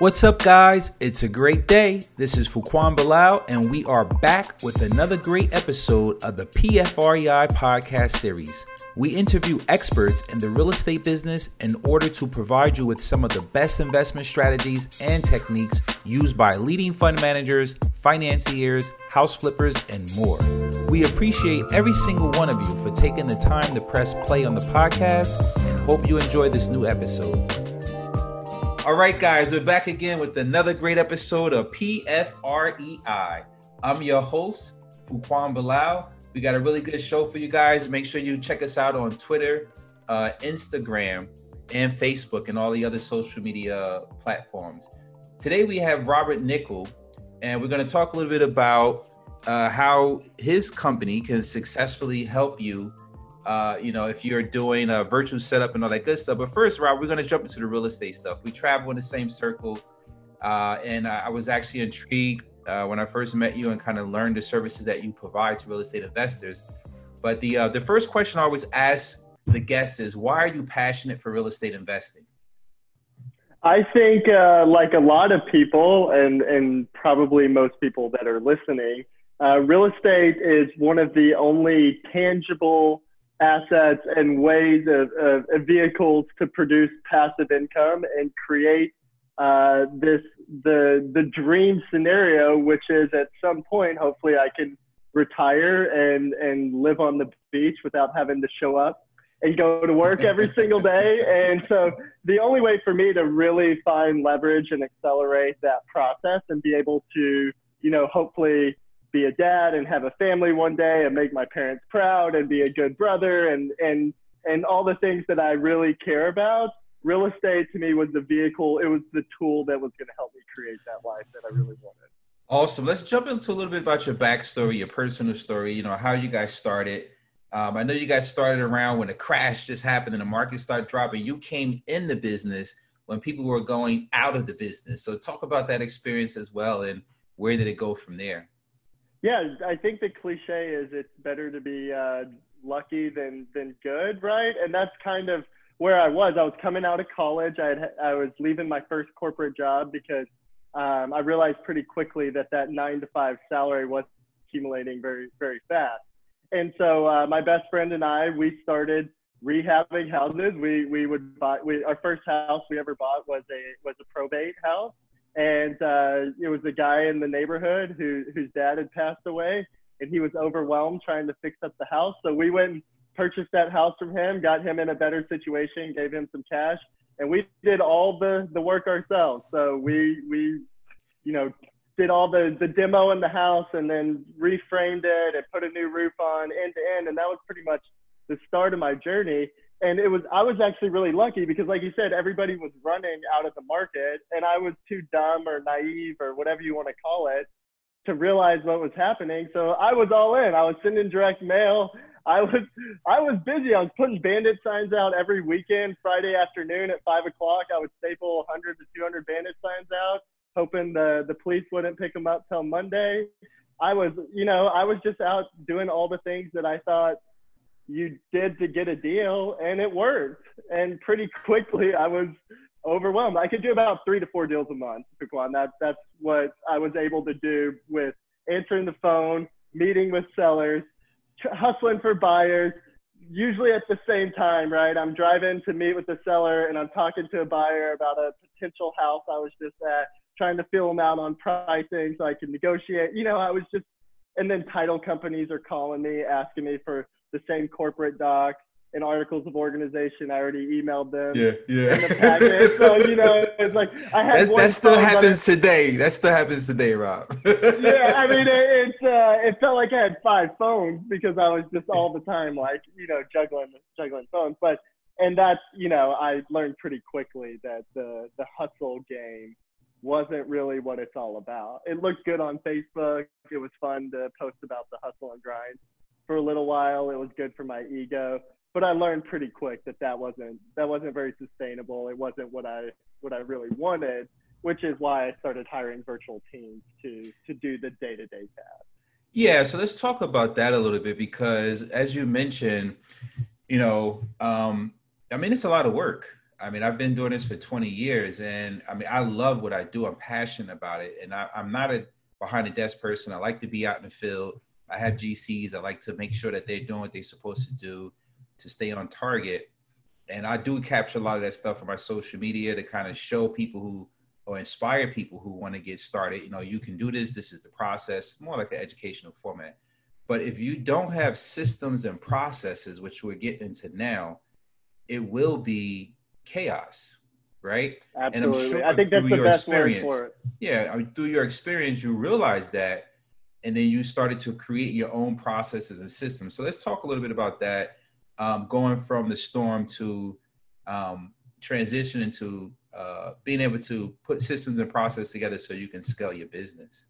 What's up, guys? It's a great day. This is Fuquan Bilal, and we are back with another great episode of the PFREI podcast series. We interview experts in the real estate business in order to provide you with some of the best investment strategies and techniques used by leading fund managers, financiers, house flippers, and more. We appreciate every single one of you for taking the time to press play on the podcast and hope you enjoy this new episode. All right, guys, we're back again with another great episode of PFREI. I'm your host, Fuquan Bilal. We got a really good show for you guys. Make sure you check us out on Twitter, uh, Instagram, and Facebook, and all the other social media platforms. Today we have Robert Nickell, and we're going to talk a little bit about uh, how his company can successfully help you uh, you know, if you're doing a virtual setup and all that good stuff. But first, Rob, we're going to jump into the real estate stuff. We travel in the same circle, uh, and I, I, was actually intrigued uh, when I first met you and kind of learned the services that you provide to real estate investors. But the uh, the first question I always ask the guests is, why are you passionate for real estate investing? I think, uh, like a lot of people, and and probably most people that are listening, uh, real estate is one of the only tangible assets and ways of, of, of vehicles to produce passive income and create uh, this the the dream scenario, which is at some point, hopefully, I can retire and and live on the beach without having to show up and go to work every single day. And so the only way for me to really find leverage and accelerate that process and be able to, you know, hopefully be a dad and have a family one day and make my parents proud and be a good brother and and and all the things that I really care about. Real estate to me was the vehicle, it was the tool that was going to help me create that life that I really wanted. Awesome. Let's jump into a little bit about your backstory, your personal story, you know, how you guys started. Um, I know you guys started around when the crash just happened and the market started dropping. You came in the business when people were going out of the business. So talk about that experience as well and where did it go from there? Yeah, I think the cliche is it's better to be uh, lucky than than good, right? And that's kind of where I was. I was coming out of college. I had I was leaving my first corporate job because um, I realized pretty quickly that that nine to five salary was accumulating very very fast. And so uh, my best friend and I we started rehabbing houses. We we would buy we, our first house we ever bought was a was a probate house and uh, it was a guy in the neighborhood who whose dad had passed away, and he was overwhelmed trying to fix up the house. So we went and purchased that house from him, got him in a better situation, gave him some cash, and we did all the the work ourselves. So we we you know did all the the demo in the house and then reframed it and put a new roof on end to end, and that was pretty much the start of my journey and it was I was actually really lucky because like you said everybody was running out of the market and I was too dumb or naive or whatever you want to call it to realize what was happening. So I was all in. I was sending direct mail. I was I was busy. I was putting bandit signs out every weekend Friday afternoon at five o'clock. I would staple 100 to 200 bandit signs out hoping the the police wouldn't pick them up till Monday. I was you know I was just out doing all the things that I thought you did to get a deal and it worked. And pretty quickly I was overwhelmed. I could do about three to four deals a month, Fuquan. That, that's what I was able to do with answering the phone, meeting with sellers, hustling for buyers, usually at the same time, right? I'm driving to meet with the seller and I'm talking to a buyer about a potential house I was just at, trying to feel them out on pricing so I can negotiate. You know, I was just, and then title companies are calling me, asking me for the same corporate docs and articles of organization. I already emailed them. Yeah, yeah. In the packet. so you know, it's like I had. That, that still happens today. That still happens today, Rob. yeah, I mean, it, it's uh, it felt like I had five phones because I was just all the time like you know juggling juggling phones. But and that's you know I learned pretty quickly that the the hustle game wasn't really what it's all about. It looked good on Facebook. It was fun to post about the hustle and grind for a little while. It was good for my ego, but I learned pretty quick that that wasn't that wasn't very sustainable. It wasn't what I what I really wanted, which is why I started hiring virtual teams to to do the day to day tasks. Yeah, so let's talk about that a little bit because as you mentioned, you know, um, I mean, it's a lot of work. I mean, I've been doing this for 20 years, and I mean, I love what I do. I'm passionate about it, and I, I'm not a behind the desk person. I like to be out in the field. I have GCs. I like to make sure that they're doing what they're supposed to do to stay on target. And I do capture a lot of that stuff on my social media to kind of show people who or inspire people who want to get started. You know, you can do this. This is the process, more like an educational format. But if you don't have systems and processes, which we're getting into now, it will be chaos, right? Absolutely. And sure I think that's the best word for it. Yeah, I mean, through your experience, you realize that, and then you started to create your own processes and systems. So let's talk a little bit about that. Um, going from the storm to um, transition into uh, being able to put systems and process together so you can scale your business.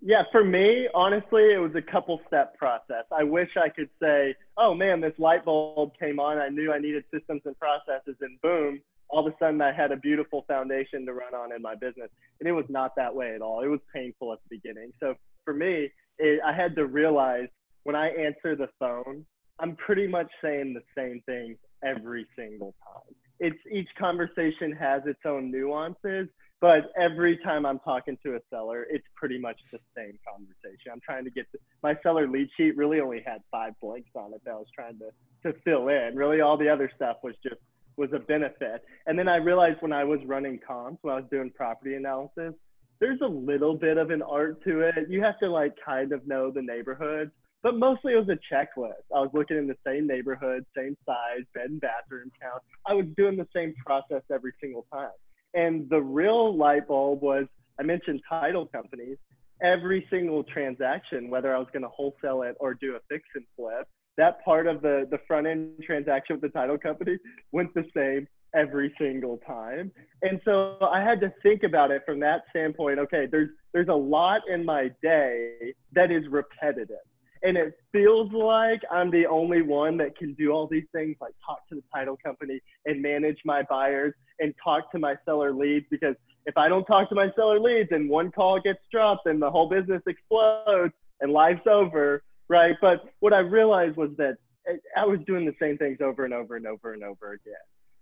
Yeah, for me, honestly, it was a couple step process. I wish I could say, oh man, this light bulb came on. I knew I needed systems and processes, and boom, all of a sudden I had a beautiful foundation to run on in my business. And it was not that way at all. It was painful at the beginning. So for me, it, I had to realize when I answer the phone, I'm pretty much saying the same thing every single time. It's each conversation has its own nuances, but every time I'm talking to a seller, it's pretty much the same conversation. I'm trying to get my seller lead sheet really only had five blanks on it that I was trying to to fill in. Really, all the other stuff was just was a benefit. And then I realized when I was running comps, when I was doing property analysis, there's a little bit of an art to it. You have to like kind of know the neighborhood, but mostly it was a checklist. I was looking in the same neighborhood, same size, bed and bathroom count. I was doing the same process every single time. And the real light bulb was I mentioned title companies. Every single transaction, whether I was going to wholesale it or do a fix and flip, that part of the, the front end transaction with the title company went the same every single time. And so I had to think about it from that standpoint. Okay, there's there's a lot in my day that is repetitive and it feels like I'm the only one that can do all these things, like talk to the title company and manage my buyers and talk to my seller leads. Because if I don't talk to my seller leads and one call gets dropped, and the whole business explodes and life's over, right? But what I realized was that I was doing the same things over and over and over and over again.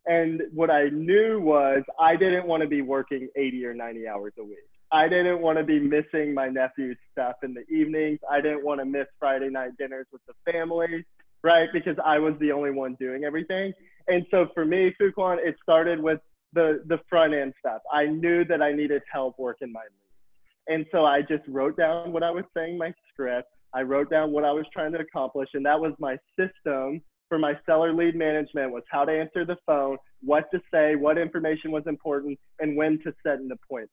And what I knew was I didn't want to be working 80 or 90 hours a week. I didn't want to be missing my nephew's stuff in the evenings. I didn't want to miss Friday night dinners with the family, right? Because I was the only one doing everything. And so for me, Fuquan, it started with the the front end stuff. I knew that I needed help working my leads. And so I just wrote down what I was saying my script. I wrote down what I was trying to accomplish, and that was my system for my seller lead management was how to answer the phone, what to say, what information was important, and when to set an appointment.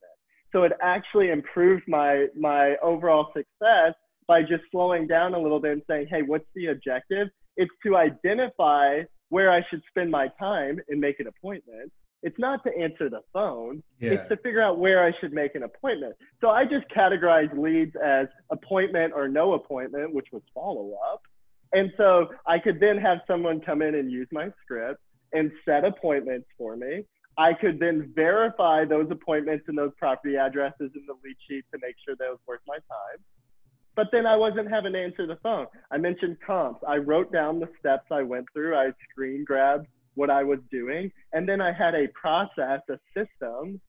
So it actually improved my my overall success by just slowing down a little bit and saying, hey, what's the objective? It's to identify where I should spend my time and make an appointment. It's not to answer the phone. Yeah. It's to figure out where I should make an appointment. So I just categorized leads as appointment or no appointment, which was follow up. And so I could then have someone come in and use my script and set appointments for me. I could then verify those appointments and those property addresses in the lead sheet to make sure that was worth my time. But then I wasn't having to answer the phone. I mentioned comps. I wrote down the steps I went through. I screen grabbed what I was doing. And then I had a process, a system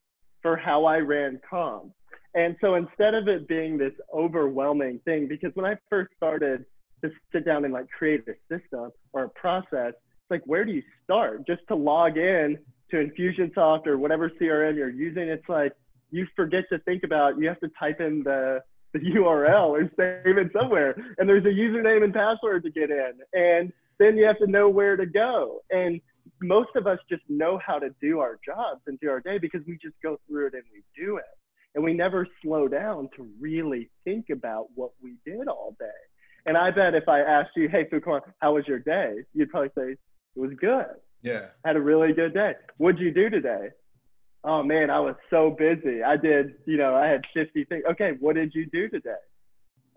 for how I ran comps. And so instead of it being this overwhelming thing, because when I first started to sit down and like create a system or a process, it's like, where do you start? Just to log in to Infusionsoft or whatever CRM you're using, it's like you forget to think about you have to type in the the URL or save it somewhere, and there's a username and password to get in, and then you have to know where to go. And most of us just know how to do our jobs and do our day because we just go through it and we do it, and we never slow down to really think about what we did all day. And I bet if I asked you, hey, Fuquan, how was your day? You'd probably say, it was good. Yeah. Had a really good day. What'd you do today? Oh man, I was so busy. I did, you know, I had 50 things. Okay, what did you do today?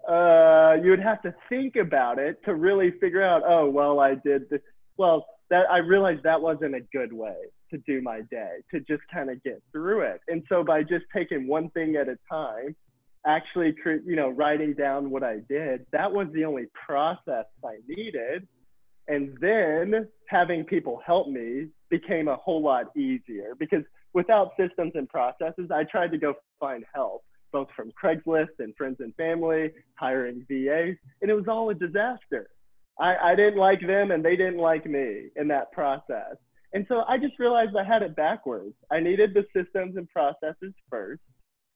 Uh, you would have to think about it to really figure out, oh, well, I did this. Well, that I realized that wasn't a good way to do my day, to just kind of get through it. And so by just taking one thing at a time, actually, you know, writing down what I did, that was the only process I needed and then having people help me became a whole lot easier because without systems and processes, I tried to go find help, both from Craigslist and friends and family, hiring VAs, and it was all a disaster. I, I didn't like them and they didn't like me in that process. And so I just realized I had it backwards. I needed the systems and processes first,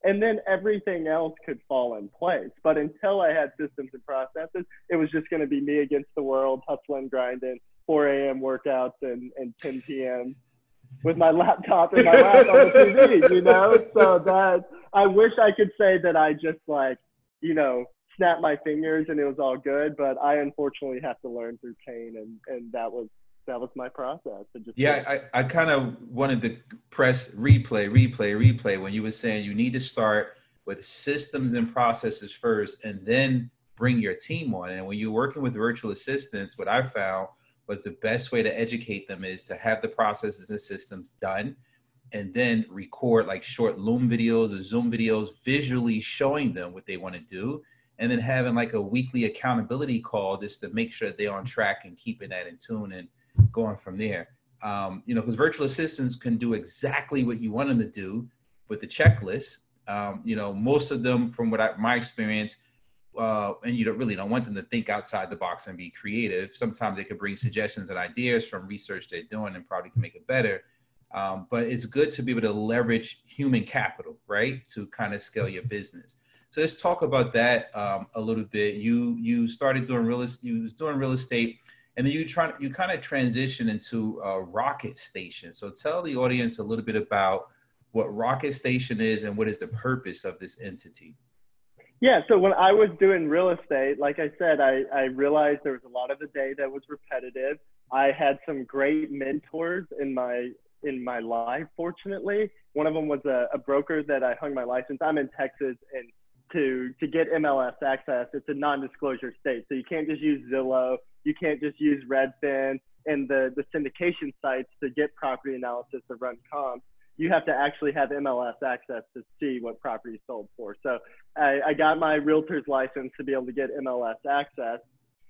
and then everything else could fall in place. But until I had systems and processes, it was just going to be me against the world, hustling, grinding, 4 a.m. workouts and, and 10 p.m. with my laptop and my lap on the TV, you know? So that I wish I could say that I just like, you know, snapped my fingers and it was all good, but I unfortunately have to learn through pain and, and that was that was my process. just yeah, I, I kind of wanted to press replay, replay, replay when you were saying you need to start with systems and processes first and then bring your team on. And when you're working with virtual assistants, what I found was the best way to educate them is to have the processes and systems done and then record like short Loom videos or Zoom videos visually showing them what they want to do. And then having like a weekly accountability call just to make sure they're on track and keeping that in tune and going from there. Um, you know, because virtual assistants can do exactly what you want them to do with the checklist. Um, you know, most of them, from what I, my experience, uh, and you don't really don't want them to think outside the box and be creative. Sometimes they could bring suggestions and ideas from research they're doing and probably can make it better. Um, but it's good to be able to leverage human capital, right, to kind of scale your business. So let's talk about that um, a little bit. You you started doing real estate. You was doing real estate, and then you try you kind of transition into a Rocket Station. So tell the audience a little bit about what Rocket Station is and what is the purpose of this entity. Yeah, so when I was doing real estate, like I said, I, I realized there was a lot of the day that was repetitive. I had some great mentors in my in my life, fortunately. One of them was a, a broker that I hung my license. I'm in Texas and to to get MLS access, it's a non-disclosure state. So you can't just use Zillow, you can't just use Redfin and the, the syndication sites to get property analysis to run comps you have to actually have MLS access to see what property sold for. So I, I got my realtor's license to be able to get MLS access,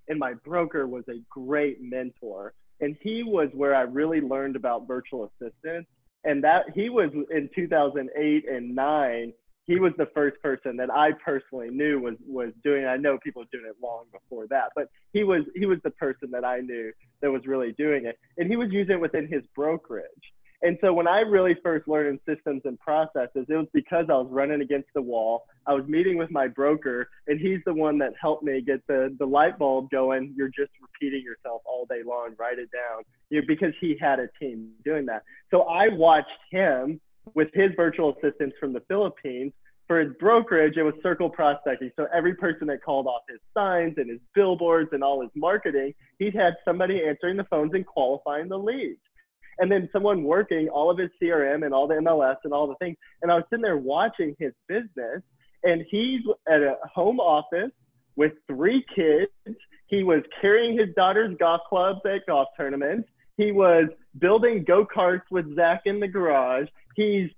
and my broker was a great mentor. And he was where I really learned about virtual assistants. And that he was in 2008 and nine. He was the first person that I personally knew was was doing. I know people were doing it long before that, but he was he was the person that I knew that was really doing it, and he was using it within his brokerage. And so when I really first learned in systems and processes, it was because I was running against the wall. I was meeting with my broker, and he's the one that helped me get the, the light bulb going. You're just repeating yourself all day long. Write it down. You know, because he had a team doing that. So I watched him with his virtual assistants from the Philippines. For his brokerage, it was circle prospecting. So every person that called off his signs and his billboards and all his marketing, he'd had somebody answering the phones and qualifying the leads and then someone working all of his CRM and all the MLS and all the things. And I was sitting there watching his business, and he's at a home office with three kids. He was carrying his daughter's golf clubs at golf tournaments. He was building go karts with Zach in the garage. He's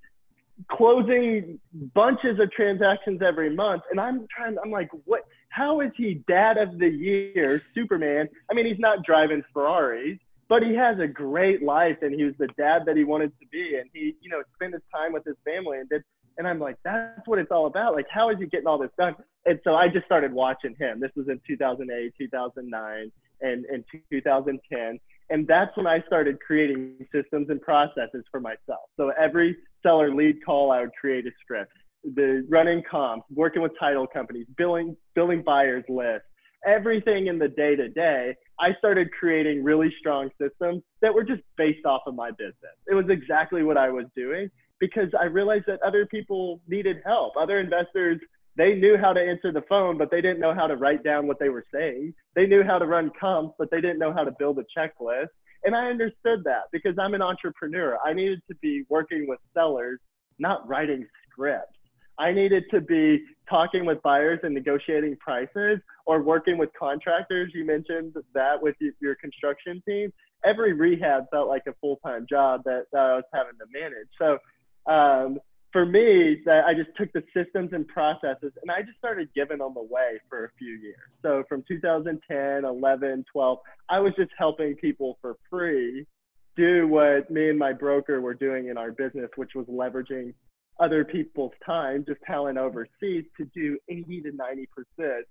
closing bunches of transactions every month. And I'm trying, I'm like, what? How is he dad of the year, Superman? I mean, he's not driving Ferraris, but he has a great life and he was the dad that he wanted to be and he you know spent his time with his family and did and i'm like that's what it's all about like how is he getting all this done and so i just started watching him this was in 2008 2009 and in 2010 and that's when i started creating systems and processes for myself so every seller lead call i would create a script the running comps working with title companies billing billing buyers lists everything in the day to day, I started creating really strong systems that were just based off of my business. It was exactly what I was doing because I realized that other people needed help. Other investors, they knew how to answer the phone, but they didn't know how to write down what they were saying. They knew how to run comps, but they didn't know how to build a checklist. And I understood that because I'm an entrepreneur. I needed to be working with sellers, not writing scripts. I needed to be talking with buyers and negotiating prices or working with contractors. You mentioned that with your construction team. Every rehab felt like a full time job that, that, I was having to manage. So um, for me, that I just took the systems and processes and I just started giving them away for a few years. So from 2010, 11, 12, I was just helping people for free do what me and my broker were doing in our business, which was leveraging other people's time, just talent overseas, to do 80 to 90 percent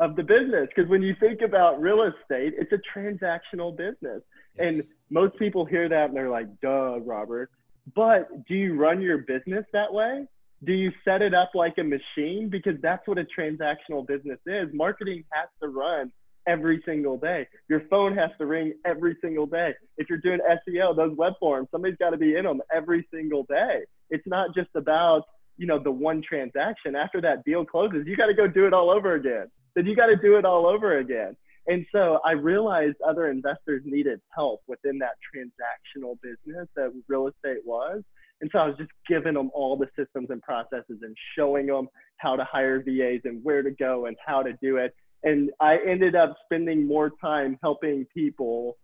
of the business. Because when you think about real estate, it's a transactional business, yes. and most people hear that and they're like, "Duh, Robert." But do you run your business that way? Do you set it up like a machine? Because that's what a transactional business is. Marketing has to run every single day. Your phone has to ring every single day. If you're doing SEO, those web forms, somebody's got to be in them every single day. It's not just about, you know, the one transaction. After that deal closes, you got to go do it all over again. Then you got to do it all over again. And so I realized other investors needed help within that transactional business that real estate was. And so I was just giving them all the systems and processes and showing them how to hire VAs and where to go and how to do it and I ended up spending more time helping people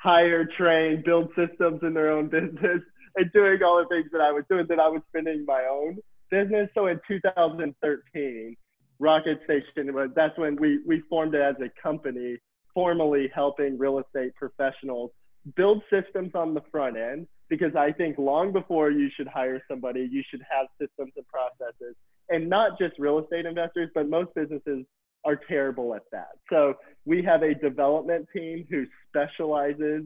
hire, train, build systems in their own business, and doing all the things that I was doing than I was spending my own business. So in 2013, Rocket Station that's when we we formed it as a company, formally helping real estate professionals build systems on the front end. Because I think long before you should hire somebody, you should have systems and processes, and not just real estate investors, but most businesses are terrible at that. So we have a development team who specializes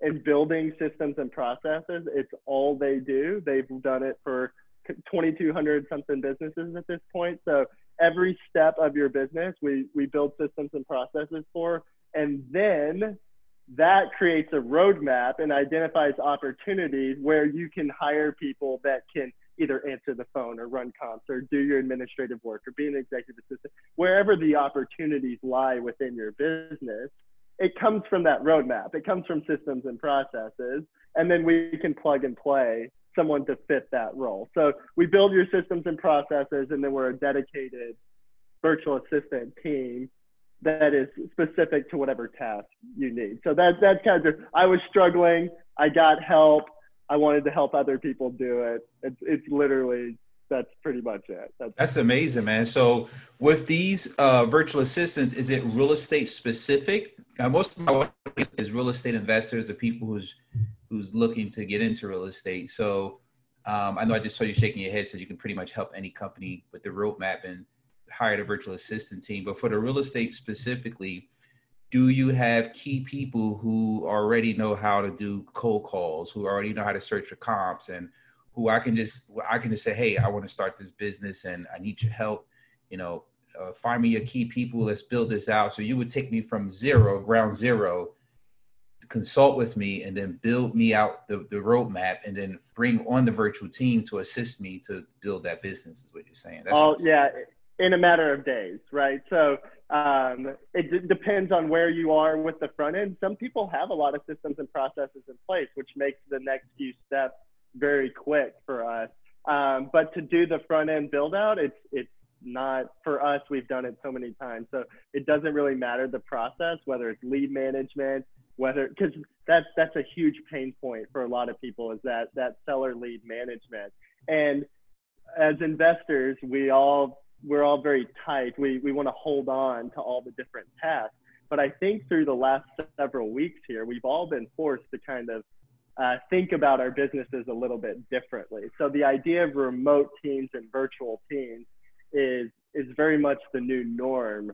in building systems and processes. It's all they do. They've done it for 2,200 something businesses at this point. So every step of your business, we, we build systems and processes for. And then that creates a roadmap and identifies opportunities where you can hire people that can – either answer the phone or run comps or do your administrative work or be an executive assistant, wherever the opportunities lie within your business, it comes from that roadmap. It comes from systems and processes. And then we can plug and play someone to fit that role. So we build your systems and processes, and then we're a dedicated virtual assistant team that is specific to whatever task you need. So that, that's kind of, I was struggling. I got help. I wanted to help other people do it. It's it's literally that's pretty much it. That's, that's amazing, man. So with these uh, virtual assistants, is it real estate specific? Uh, most of my work is real estate investors, the people who's who's looking to get into real estate. So um, I know I just saw you shaking your head, so you can pretty much help any company with the roadmap and hire a virtual assistant team. But for the real estate specifically, do you have key people who already know how to do cold calls, who already know how to search for comps, and who I can just I can just say, hey, I want to start this business and I need your help. You know, uh, find me your key people. Let's build this out. So you would take me from zero, ground zero, consult with me, and then build me out the, the roadmap, and then bring on the virtual team to assist me to build that business. Is what you're saying? That's oh yeah, in a matter of days, right? So um, it d- depends on where you are with the front end. Some people have a lot of systems and processes in place, which makes the next few steps very quick for us. Um, but to do the front end build out, it's it's not for us. We've done it so many times, so it doesn't really matter the process, whether it's lead management, whether because that's that's a huge pain point for a lot of people is that that seller lead management. And as investors, we all we're all very tight. We, we want to hold on to all the different tasks. But I think through the last several weeks here, we've all been forced to kind of uh, think about our businesses a little bit differently. So the idea of remote teams and virtual teams is is very much the new norm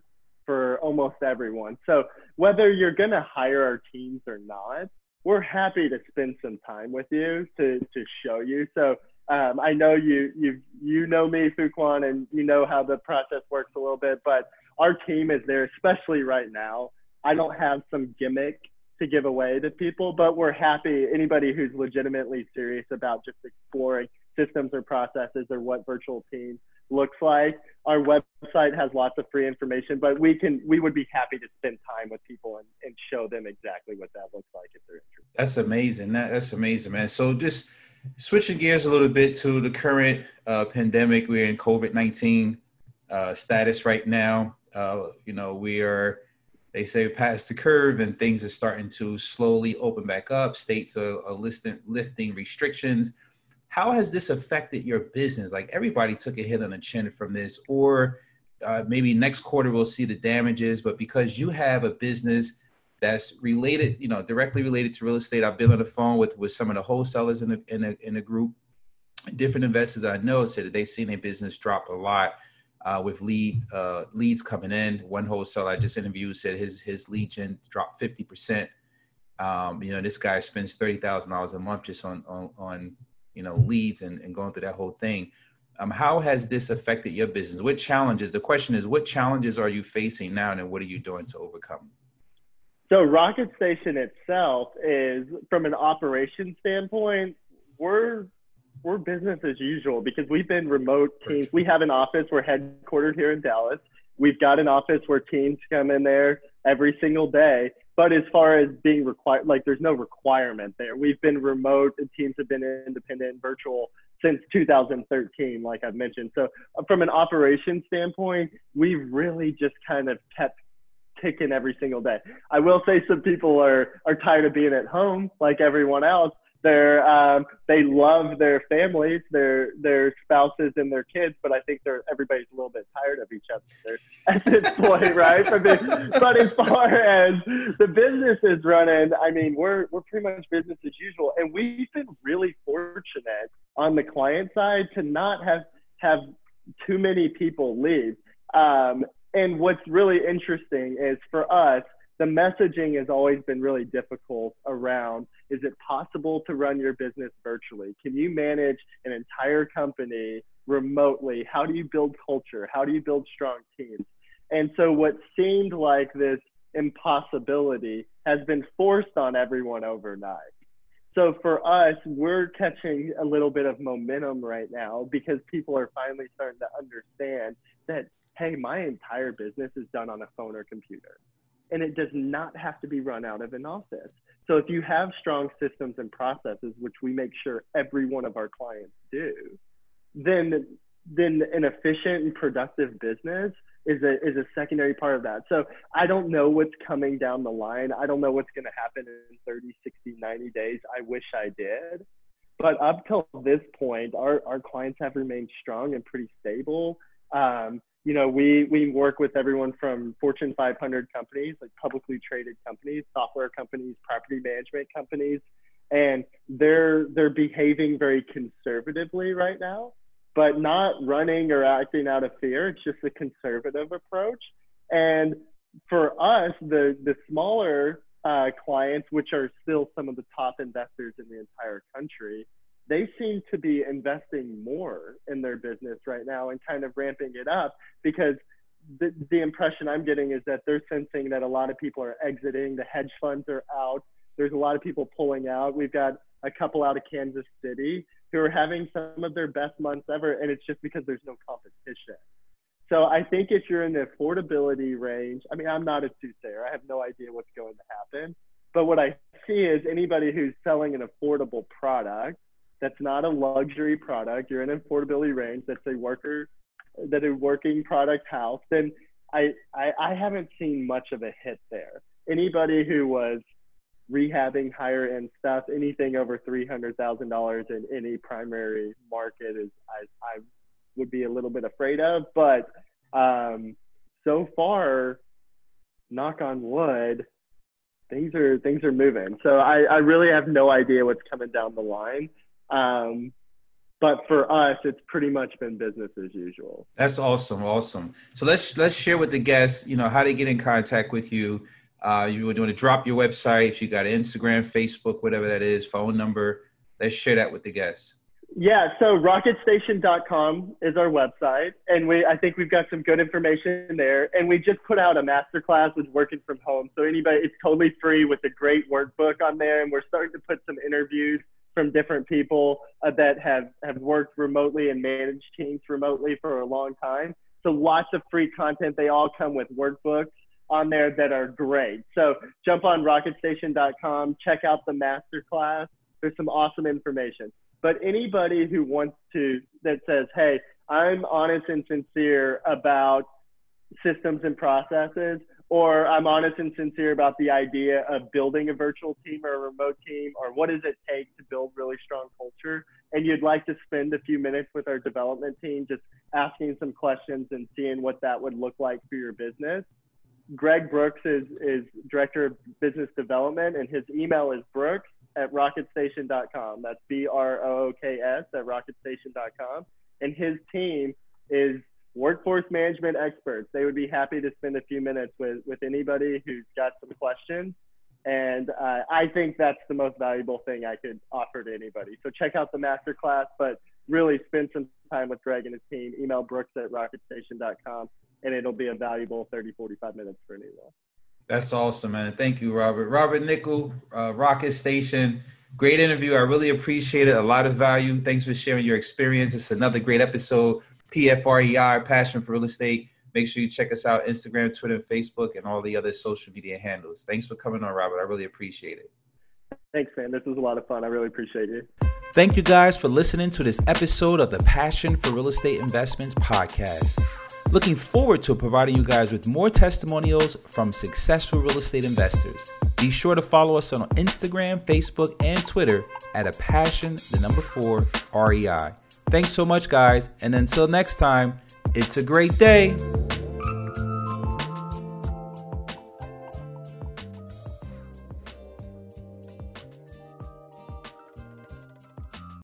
almost everyone. So whether you're going to hire our teams or not, we're happy to spend some time with you to to show you. So um, I know you you you know me, Fuquan, and you know how the process works a little bit. But our team is there, especially right now. I don't have some gimmick to give away to people, but we're happy. Anybody who's legitimately serious about just exploring systems or processes or what virtual team looks like. Our website has lots of free information, but we can we would be happy to spend time with people and, and show them exactly what that looks like if they're interested. That's amazing. That, that's amazing, man. So just Switching gears a little bit to the current uh, pandemic, we're in COVID 19 uh, status right now. Uh, you know, we are, they say, past the curve and things are starting to slowly open back up. States are, are listing, lifting restrictions. How has this affected your business? Like everybody took a hit on the chin from this, or uh, maybe next quarter we'll see the damages, but because you have a business that's related, you know, directly related to real estate. I've been on the phone with with some of the wholesalers in the in a in a group. Different investors I know said that they've seen their business drop a lot uh, with lead uh, leads coming in. One wholesaler I just interviewed said his his lead gen dropped fifty percent. Um, you know, this guy spends thirty thousand dollars a month just on on, on you know leads and, and going through that whole thing. Um, how has this affected your business? What challenges? The question is, what challenges are you facing now, and what are you doing to overcome? So, Rocket Station itself is, from an operation standpoint, we're we're business as usual because we've been remote teams. We have an office. We're headquartered here in Dallas. We've got an office where teams come in there every single day. But as far as being required, like there's no requirement there. We've been remote and teams have been independent virtual since 2013, like I've mentioned. So uh, from an operation standpoint, we've really just kind of kept ticking every single day. I will say some people are are tired of being at home like everyone else, they're um, they love their families, their their spouses and their kids, but I think they're everybody's a little bit tired of each other at this point, right? But as far as the business is running, I mean, we're we're pretty much business as usual, and we've been really fortunate on the client side to not have have too many people leave. Um, and what's really interesting is for us the messaging has always been really difficult around is it possible to run your business virtually? Can you manage an entire company remotely? How do you build culture? How do you build strong teams? And so, what seemed like this impossibility has been forced on everyone overnight. So, for us, we're catching a little bit of momentum right now because people are finally starting to understand that, hey, my entire business is done on a phone or computer and it does not have to be run out of an office. So if you have strong systems and processes, which we make sure every one of our clients do, then then an efficient and productive business is a is a secondary part of that. So I don't know what's coming down the line. I don't know what's going to happen in 30, 60, 90 days. I wish I did. But up till this point, our, our clients have remained strong and pretty stable. Um, you know, we we work with everyone from Fortune 500 companies, like publicly traded companies, software companies, property management companies, and they're they're behaving very conservatively right now, but not running or acting out of fear. It's just a conservative approach. And for us, the the smaller uh, clients, which are still some of the top investors in the entire country, they seem to be investing more in their business right now and kind of ramping it up because the, the impression I'm getting is that they're sensing that a lot of people are exiting, the hedge funds are out, there's a lot of people pulling out. We've got a couple out of Kansas City who are having some of their best months ever, and it's just because there's no competition. So I think if you're in the affordability range, I mean, I'm not a soothsayer. I have no idea what's going to happen. But what I see is anybody who's selling an affordable product that's not a luxury product, you're in an affordability range, that's a worker, that a working product house, then I, I, I haven't seen much of a hit there. Anybody who was rehabbing higher end stuff, anything over $300,000 in any primary market is, I, I would be a little bit afraid of. But um, so far, knock on wood, things are things are moving. So I, I really have no idea what's coming down the line. Um, but for us, it's pretty much been business as usual. That's awesome, awesome. So let's let's share with the guests, you know, how they get in contact with you. Uh, you would want to drop your website, if you got Instagram, Facebook, whatever that is, phone number. Let's share that with the guests. Yeah, so rocketstation.com is our website, and we I think we've got some good information there. And we just put out a masterclass with working from home, so anybody it's totally free with a great workbook on there, and we're starting to put some interviews from different people uh, that have, have worked remotely and managed teams remotely for a long time. So lots of free content. They all come with workbooks on there that are great. So jump on rocketstation.com, check out the masterclass. There's some awesome information. But anybody who wants to, that says, hey, I'm honest and sincere about systems and processes, or I'm honest and sincere about the idea of building a virtual team or a remote team, or what does it take to build really strong culture, and you'd like to spend a few minutes with our development team just asking some questions and seeing what that would look like for your business, Greg Brooks is, is director of business development, and his email is brooks at rocketstation.com. That's B R O O K S at rocketstation.com. And his team is workforce management experts. They would be happy to spend a few minutes with, with anybody who's got some questions. And uh, I think that's the most valuable thing I could offer to anybody. So check out the masterclass, but really spend some time with Greg and his team. Email brooks at rocketstation.com, and it'll be a valuable 30, 45 minutes for anyone. That's awesome, man. Thank you, Robert. Robert Nickell, uh, Rocket Station. Great interview. I really appreciate it. A lot of value. Thanks for sharing your experience. It's another great episode. PFREI, Passion for Real Estate. Make sure you check us out Instagram, Twitter, Facebook, and all the other social media handles. Thanks for coming on, Robert. I really appreciate it. Thanks, man. This was a lot of fun. I really appreciate you. Thank you guys for listening to this episode of the Passion for Real Estate Investments podcast. Looking forward to providing you guys with more testimonials from successful real estate investors. Be sure to follow us on Instagram, Facebook, and Twitter at a passion, the number four, REI. Thanks so much, guys. And until next time, it's a great day.